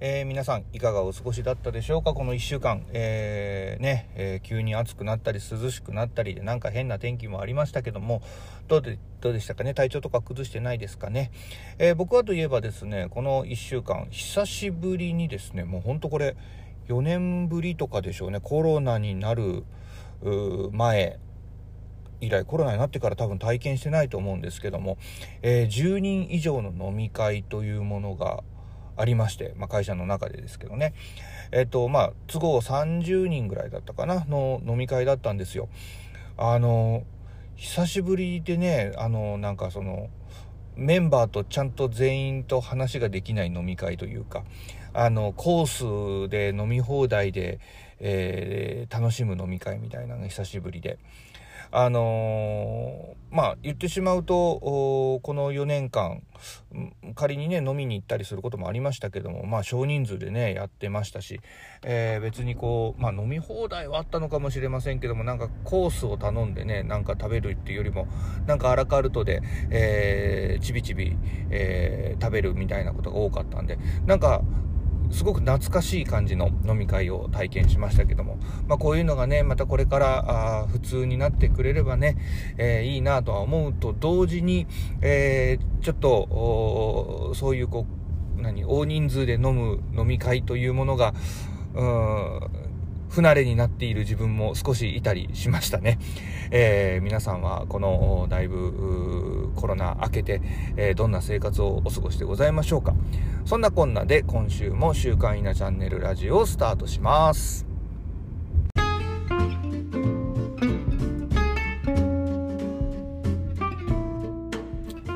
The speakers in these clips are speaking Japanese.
えー、皆さんいかがお過ごしだったでしょうか？この1週間、えー、ね、えー、急に暑くなったり涼しくなったりでなんか変な天気もありましたけども。どうでどうでしたかね？体調とか崩してないですかね、え僕はといえばですねこの1週間久しぶりにですねもうほんとこれ4年ぶりとかでしょうね。コロナになる前以来コロナになってから多分体験してないと思うんですけども、え10人以上の飲み会というものがありまして、まあ、会社の中でですけどね。えっと、まあ、都合30人ぐらいだったかな、の飲み会だったんですよ。あの、久しぶりでね、あの、なんかその、メンバーとちゃんと全員と話ができない飲み会というか、あの、コースで飲み放題で、えー、楽しむ飲み会みたいなのが久しぶりで。あのー、まあ言ってしまうとこの4年間仮にね飲みに行ったりすることもありましたけどもまあ少人数でねやってましたし、えー、別にこうまあ飲み放題はあったのかもしれませんけどもなんかコースを頼んでねなんか食べるっていうよりもなんかアラカルトで、えー、ちびちび、えー、食べるみたいなことが多かったんでなんかすごく懐かしい感じの飲み会を体験しましたけども、まあ、こういうのがねまたこれからあ普通になってくれればね、えー、いいなとは思うと同時に、えー、ちょっとそういうこう何大人数で飲む飲み会というものがうん不慣れになっている自分も少しいたりしましたね。えー、皆さんはこのだいぶコロナ明けて、えー、どんな生活をお過ごしでございましょうか。そんなこんなで今週も週刊稲チャンネルラジオをスタートします。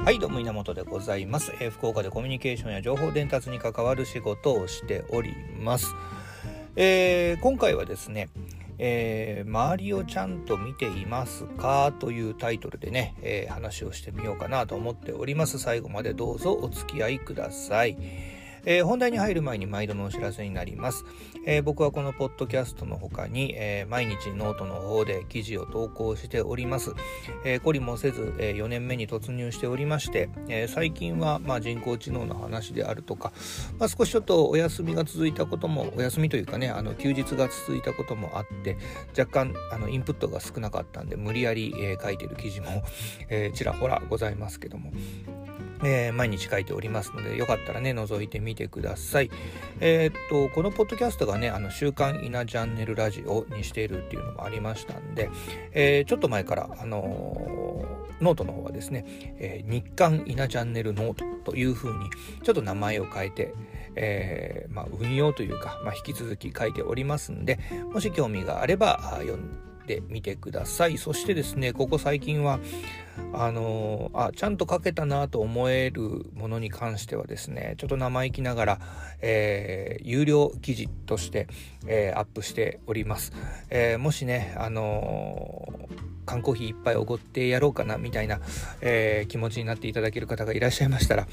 はい、どうも稲本でございます、えー、福岡でコミュニケーションや情報伝達に関わる仕事をしております。えー、今回はですね、えー、周りをちゃんと見ていますかというタイトルでね、えー、話をしてみようかなと思っております。最後までどうぞお付き合いください。えー、本題に入る前に毎度のお知らせになります。えー、僕はこのポッドキャストの他に、えー、毎日ノートの方で記事を投稿しております。えー、懲りもせず、え、4年目に突入しておりまして、え、最近は、まあ、人工知能の話であるとか、まあ、少しちょっとお休みが続いたことも、お休みというかね、あの休日が続いたこともあって、若干あのインプットが少なかったんで、無理やり、え、書いてる記事も、え、ちらほらございますけども、えー、毎日書いておりますので、よかったらね、覗いてみてください。えー、っと、このポッドキャストがね、あの、週刊稲チャンネルラジオにしているっていうのもありましたんで、えー、ちょっと前から、あのノートの方はですね、え日刊稲チャンネルノートというふうに、ちょっと名前を変えて、えまあ、運用というか、まあ、引き続き書いておりますんで、もし興味があれば、読んで、てみてください。そしてですね、ここ最近は、あのー、あ、ちゃんと書けたなと思えるものに関してはですね、ちょっと生意気ながら、えー、有料記事として、えー、アップしております。えもしね、あの缶コーヒーいっぱいおごってやろうかなみたいな、え、気持ちになっていただける方がいらっしゃいましたら、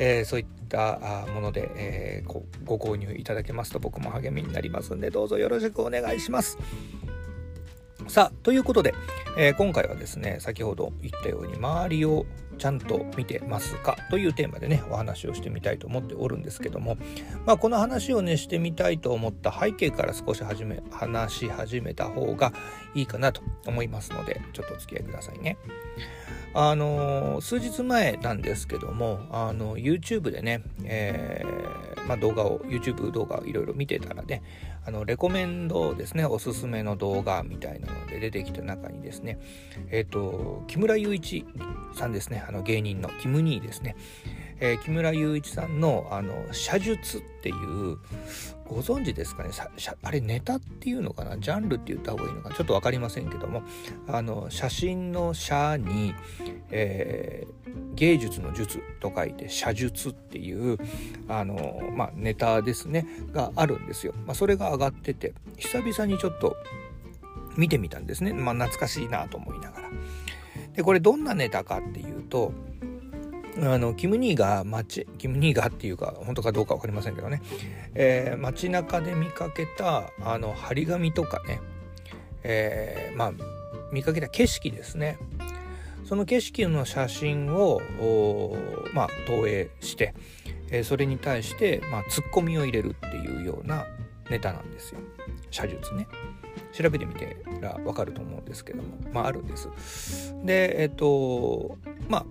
え、そういったもので、え、ご購入いただけますと僕も励みになりますんでどうぞよろしくお願いします。さあ、ということで、えー、今回はですね、先ほど言ったように、周りをちゃんと見てますかというテーマでね、お話をしてみたいと思っておるんですけども、まあ、この話をね、してみたいと思った背景から少し始め、話し始めた方がいいかなと思いますので、ちょっとお付き合いくださいね。あの数日前なんですけども、あの YouTube でね、えー、まあ、動画を YouTube 動画をいろいろ見てたらねあのレコメンドですねおすすめの動画みたいなので出てきた中にですねね。えっ、ー、と木村雄一さんですね。あの芸人のキムニーですね。えー、木村雄一さんのあの写術っていうご存知ですかね。あれネタっていうのかな？ジャンルって言った方がいいのか？ちょっと分かりませんけどもあの写真の写に、えー、芸術の術と書いて写術っていうあの、まあ、ネタですね。があるんですよ。まあ、それが上がってて久々にちょっと見てみたんですね、まあ、懐かしいなと思いながら。でこれどんなネタかっていうとあのキム・ニーが街キム・ニーがっていうか本当かどうか分かりませんけどね、えー、街中で見かけたあの張り紙とかね、えー、まあ見かけた景色ですね。その景色の写真をまあ、投影して、えー、それに対して、まあ、ツッコミを入れるっていうようなネタなんですよ。写術ね。調べてみてら分かると思うんですけども。まああるんです。でえっ、とまあ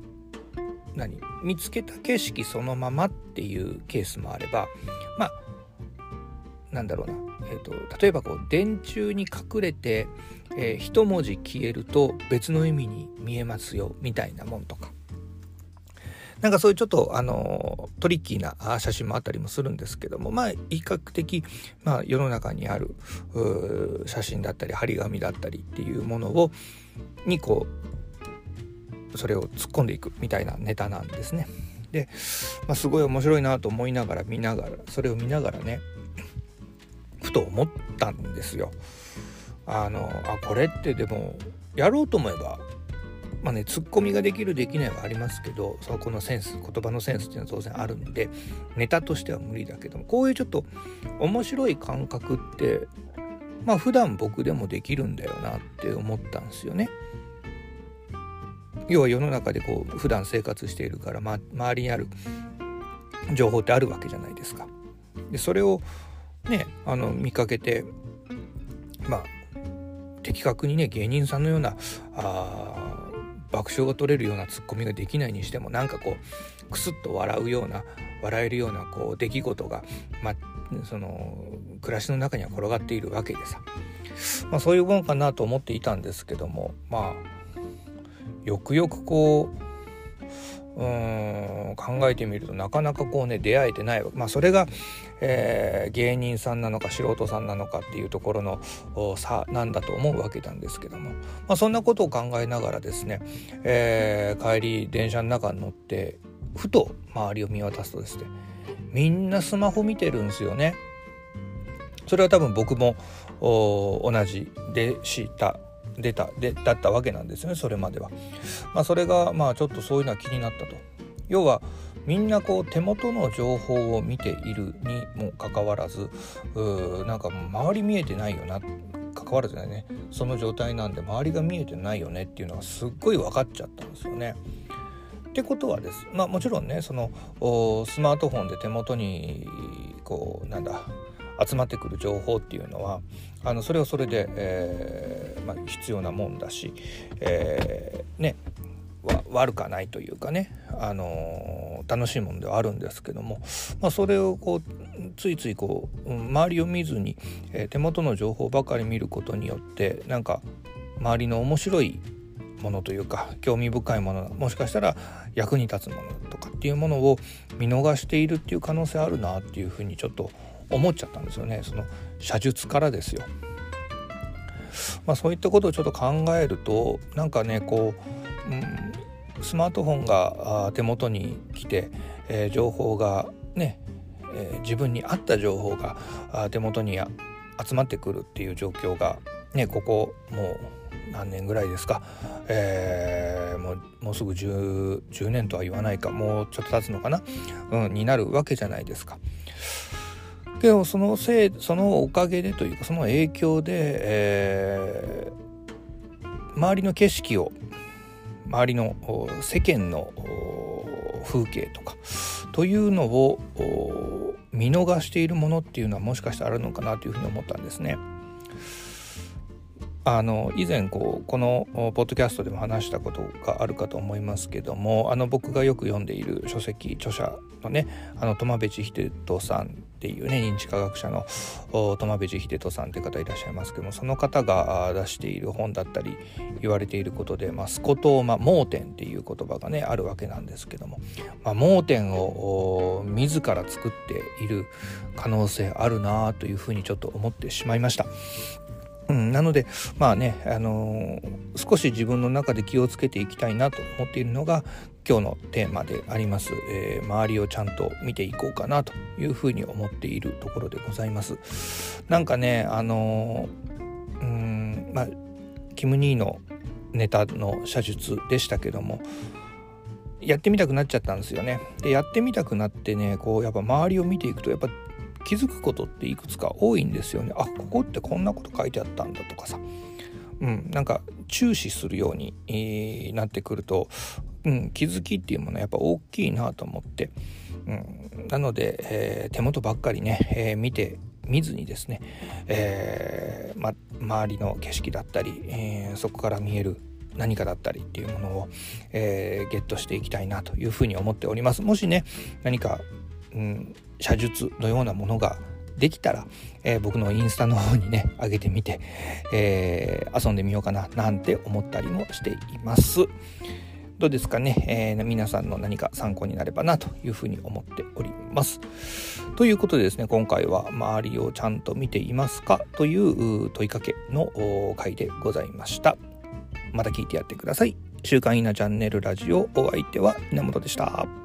何？見つけた景色そのままっていうケースもあればまあなんだろうな、えーと、例えばこう電柱に隠れて、えー、一文字消えると別の意味に見えますよみたいなもんとか。なんかそういうちょっとあのトリッキーな写真もあったりもするんですけどもまあ比較的、まあ、世の中にある写真だったり張り紙だったりっていうものをにこうそれを突っ込んでいくみたいなネタなんですね。で、まあ、すごい面白いなと思いながら見ながらそれを見ながらねふと思ったんですよ。あのあこれってでもやろうと思えばまあねツッコミができるできないはありますけどそこのセンス言葉のセンスっていうのは当然あるんでネタとしては無理だけどもこういうちょっと面白い感覚ってまあ普段僕でもできるんだよなって思ったんですよね。要は世の中でこう普段生活しているから、ま、周りにある情報ってあるわけじゃないですか。でそれをねあの見かけてまあ的確にね芸人さんのようなあ爆笑が取れるようなツッコミができないにしてもなんかこうクスッと笑うような笑えるようなこう出来事が、ま、その暮らしの中には転がっているわけでさ、まあ、そういうもんかなと思っていたんですけどもまあよくよくこううん考えてみるとなかなかこうね出会えてないまあそれが、えー、芸人さんなのか素人さんなのかっていうところの差なんだと思うわけなんですけども、まあ、そんなことを考えながらですね、えー、帰り電車の中に乗ってふと周りを見渡すとですねみんなスマホ見てるんですよね。それは多分僕も同じでした出たでだったわけなんですよねそれまでは。まあ、それがまあちょっとそういうのは気になったと。要はみんなこう手元の情報を見ているにもかかわらずうなんか周り見えてないよなかかわらずねその状態なんで周りが見えてないよねっていうのがすっごい分かっちゃったんですよね。ってことはですまあもちろんねそのスマートフォンで手元にこうなんだ集まってくる情報っていうのはあのそれはそれで、えーまあ、必要なもんだし、えー、ね悪かないというかね、あのー、楽しいもんではあるんですけども、まあ、それをこうついついこう周りを見ずに、えー、手元の情報ばかり見ることによってなんか周りの面白いものというか興味深いものもしかしたら役に立つものとかっていうものを見逃しているっていう可能性あるなっていうふうにちょっと思っちゃったんですよねその写術からですよ。まあ、そういったことをちょっと考えるとなんかねこう、うん、スマートフォンが手元に来て、えー、情報がね、えー、自分に合った情報が手元に集まってくるっていう状況がねここもう何年ぐらいですか、えー、もうもうすぐ 10, 10年とは言わないかもうちょっと経つのかな、うん、になるわけじゃないですか。けどそのせいそのおかげでというかその影響で、えー、周りの景色を周りの世間の風景とかというのを見逃しているものっていうのはもしかしたらあるのかなというふうに思ったんですね。あの以前こうこのポッドキャストでも話したことがあるかと思いますけどもあの僕がよく読んでいる書籍著者のねあの苫部知秀人さんっていうね認知科学者の苫部知秀人さんっていう方いらっしゃいますけどもその方が出している本だったり言われていることで、まあ、スコトーマ盲点っていう言葉がねあるわけなんですけども、まあ、盲点を自ら作っている可能性あるなというふうにちょっと思ってしまいました。うん、なのでまあね、あのー、少し自分の中で気をつけていきたいなと思っているのが今日のテーマであります、えー、周りをちゃんと見ていこうかなというふうに思っているところでございます。なんかねあのー、うんまあキム・ニーのネタの写術でしたけどもやってみたくなっちゃったんですよね。でやってみたくなってねこうやっぱ周りを見ていくとやっぱ気づくことっていくつか多いんですよね。あここってこんなこと書いてあったんだとかさ。うん、なんか注視するように、えー、なってくると、うん、気づきっていうものはやっぱ大きいなと思って、うん、なので、えー、手元ばっかりね、えー、見て見ずにですね、えーま、周りの景色だったり、えー、そこから見える何かだったりっていうものを、えー、ゲットしていきたいなというふうに思っております。もしね何か、うん、写術のようなものができたら、えー、僕のインスタの方にね上げてみて、えー、遊んでみようかななんて思ったりもしています。どうですかね、えー、皆さんの何か参考になればなというふうに思っております。ということでですね今回は周りをちゃんと見ていますか？という問いかけの回でございました。また聞いてやってください。週刊稲チャンネルラジオお相手は稲本でした。